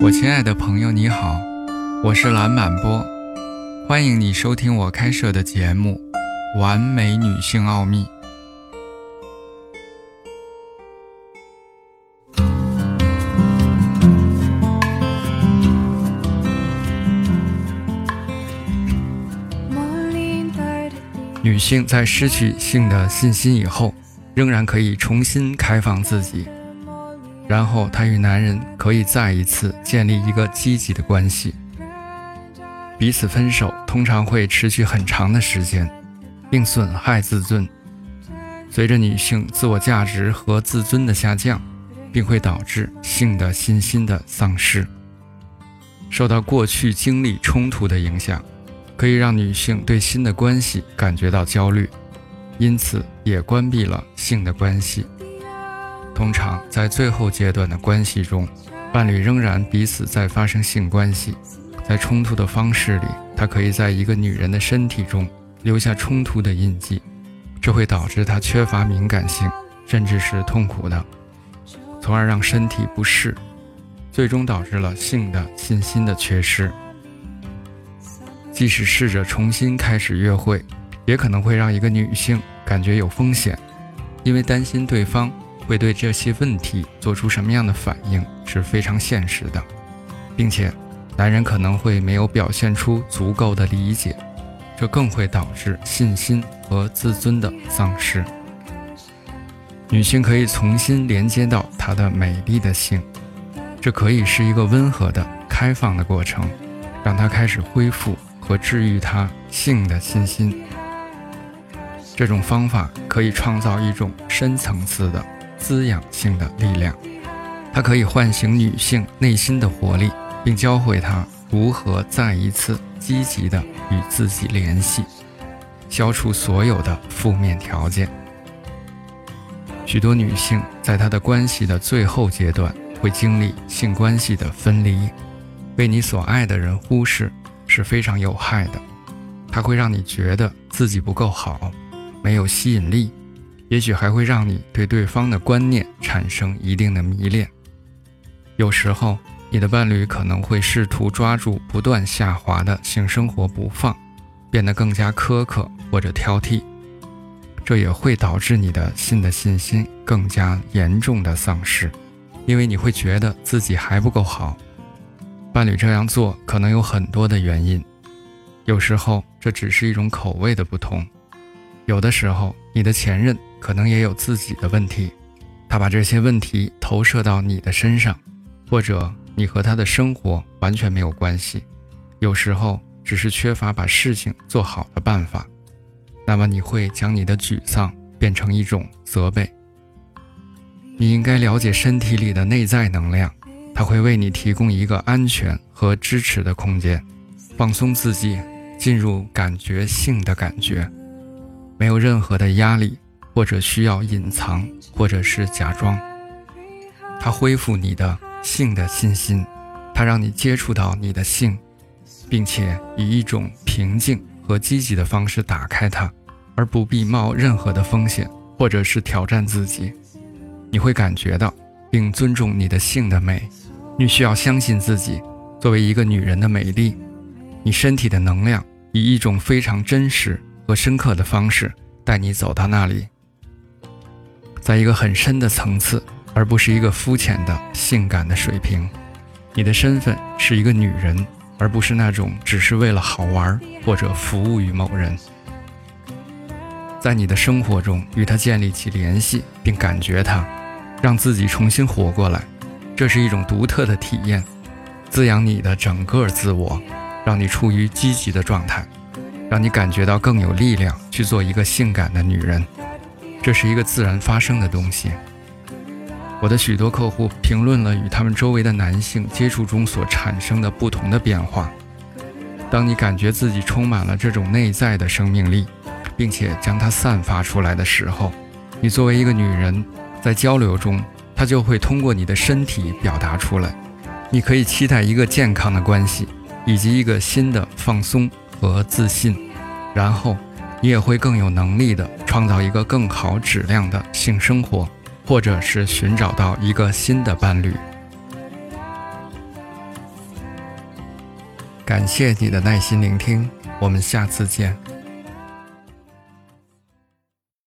我亲爱的朋友，你好，我是蓝满波，欢迎你收听我开设的节目《完美女性奥秘》。女性在失去性的信心以后，仍然可以重新开放自己。然后，她与男人可以再一次建立一个积极的关系。彼此分手通常会持续很长的时间，并损害自尊。随着女性自我价值和自尊的下降，并会导致性的信心的丧失。受到过去经历冲突的影响，可以让女性对新的关系感觉到焦虑，因此也关闭了性的关系。通常在最后阶段的关系中，伴侣仍然彼此在发生性关系。在冲突的方式里，他可以在一个女人的身体中留下冲突的印记，这会导致他缺乏敏感性，甚至是痛苦的，从而让身体不适，最终导致了性的信心的缺失。即使试着重新开始约会，也可能会让一个女性感觉有风险，因为担心对方。会对这些问题做出什么样的反应是非常现实的，并且男人可能会没有表现出足够的理解，这更会导致信心和自尊的丧失。女性可以重新连接到她的美丽的性，这可以是一个温和的、开放的过程，让她开始恢复和治愈她性的信心。这种方法可以创造一种深层次的。滋养性的力量，它可以唤醒女性内心的活力，并教会她如何再一次积极地与自己联系，消除所有的负面条件。许多女性在她的关系的最后阶段会经历性关系的分离，被你所爱的人忽视是非常有害的，它会让你觉得自己不够好，没有吸引力。也许还会让你对对方的观念产生一定的迷恋。有时候，你的伴侣可能会试图抓住不断下滑的性生活不放，变得更加苛刻或者挑剔。这也会导致你的性的信心更加严重的丧失，因为你会觉得自己还不够好。伴侣这样做可能有很多的原因，有时候这只是一种口味的不同，有的时候你的前任。可能也有自己的问题，他把这些问题投射到你的身上，或者你和他的生活完全没有关系，有时候只是缺乏把事情做好的办法。那么你会将你的沮丧变成一种责备。你应该了解身体里的内在能量，它会为你提供一个安全和支持的空间，放松自己，进入感觉性的感觉，没有任何的压力。或者需要隐藏，或者是假装。它恢复你的性的信心，它让你接触到你的性，并且以一种平静和积极的方式打开它，而不必冒任何的风险，或者是挑战自己。你会感觉到并尊重你的性的美。你需要相信自己，作为一个女人的美丽，你身体的能量以一种非常真实和深刻的方式带你走到那里。在一个很深的层次，而不是一个肤浅的性感的水平。你的身份是一个女人，而不是那种只是为了好玩或者服务于某人。在你的生活中与他建立起联系，并感觉他，让自己重新活过来，这是一种独特的体验，滋养你的整个自我，让你处于积极的状态，让你感觉到更有力量去做一个性感的女人。这是一个自然发生的东西。我的许多客户评论了与他们周围的男性接触中所产生的不同的变化。当你感觉自己充满了这种内在的生命力，并且将它散发出来的时候，你作为一个女人，在交流中，它就会通过你的身体表达出来。你可以期待一个健康的关系，以及一个新的放松和自信，然后。你也会更有能力的创造一个更好质量的性生活或者是寻找到一个新的伴侣。感谢你的耐心聆听我们下次见。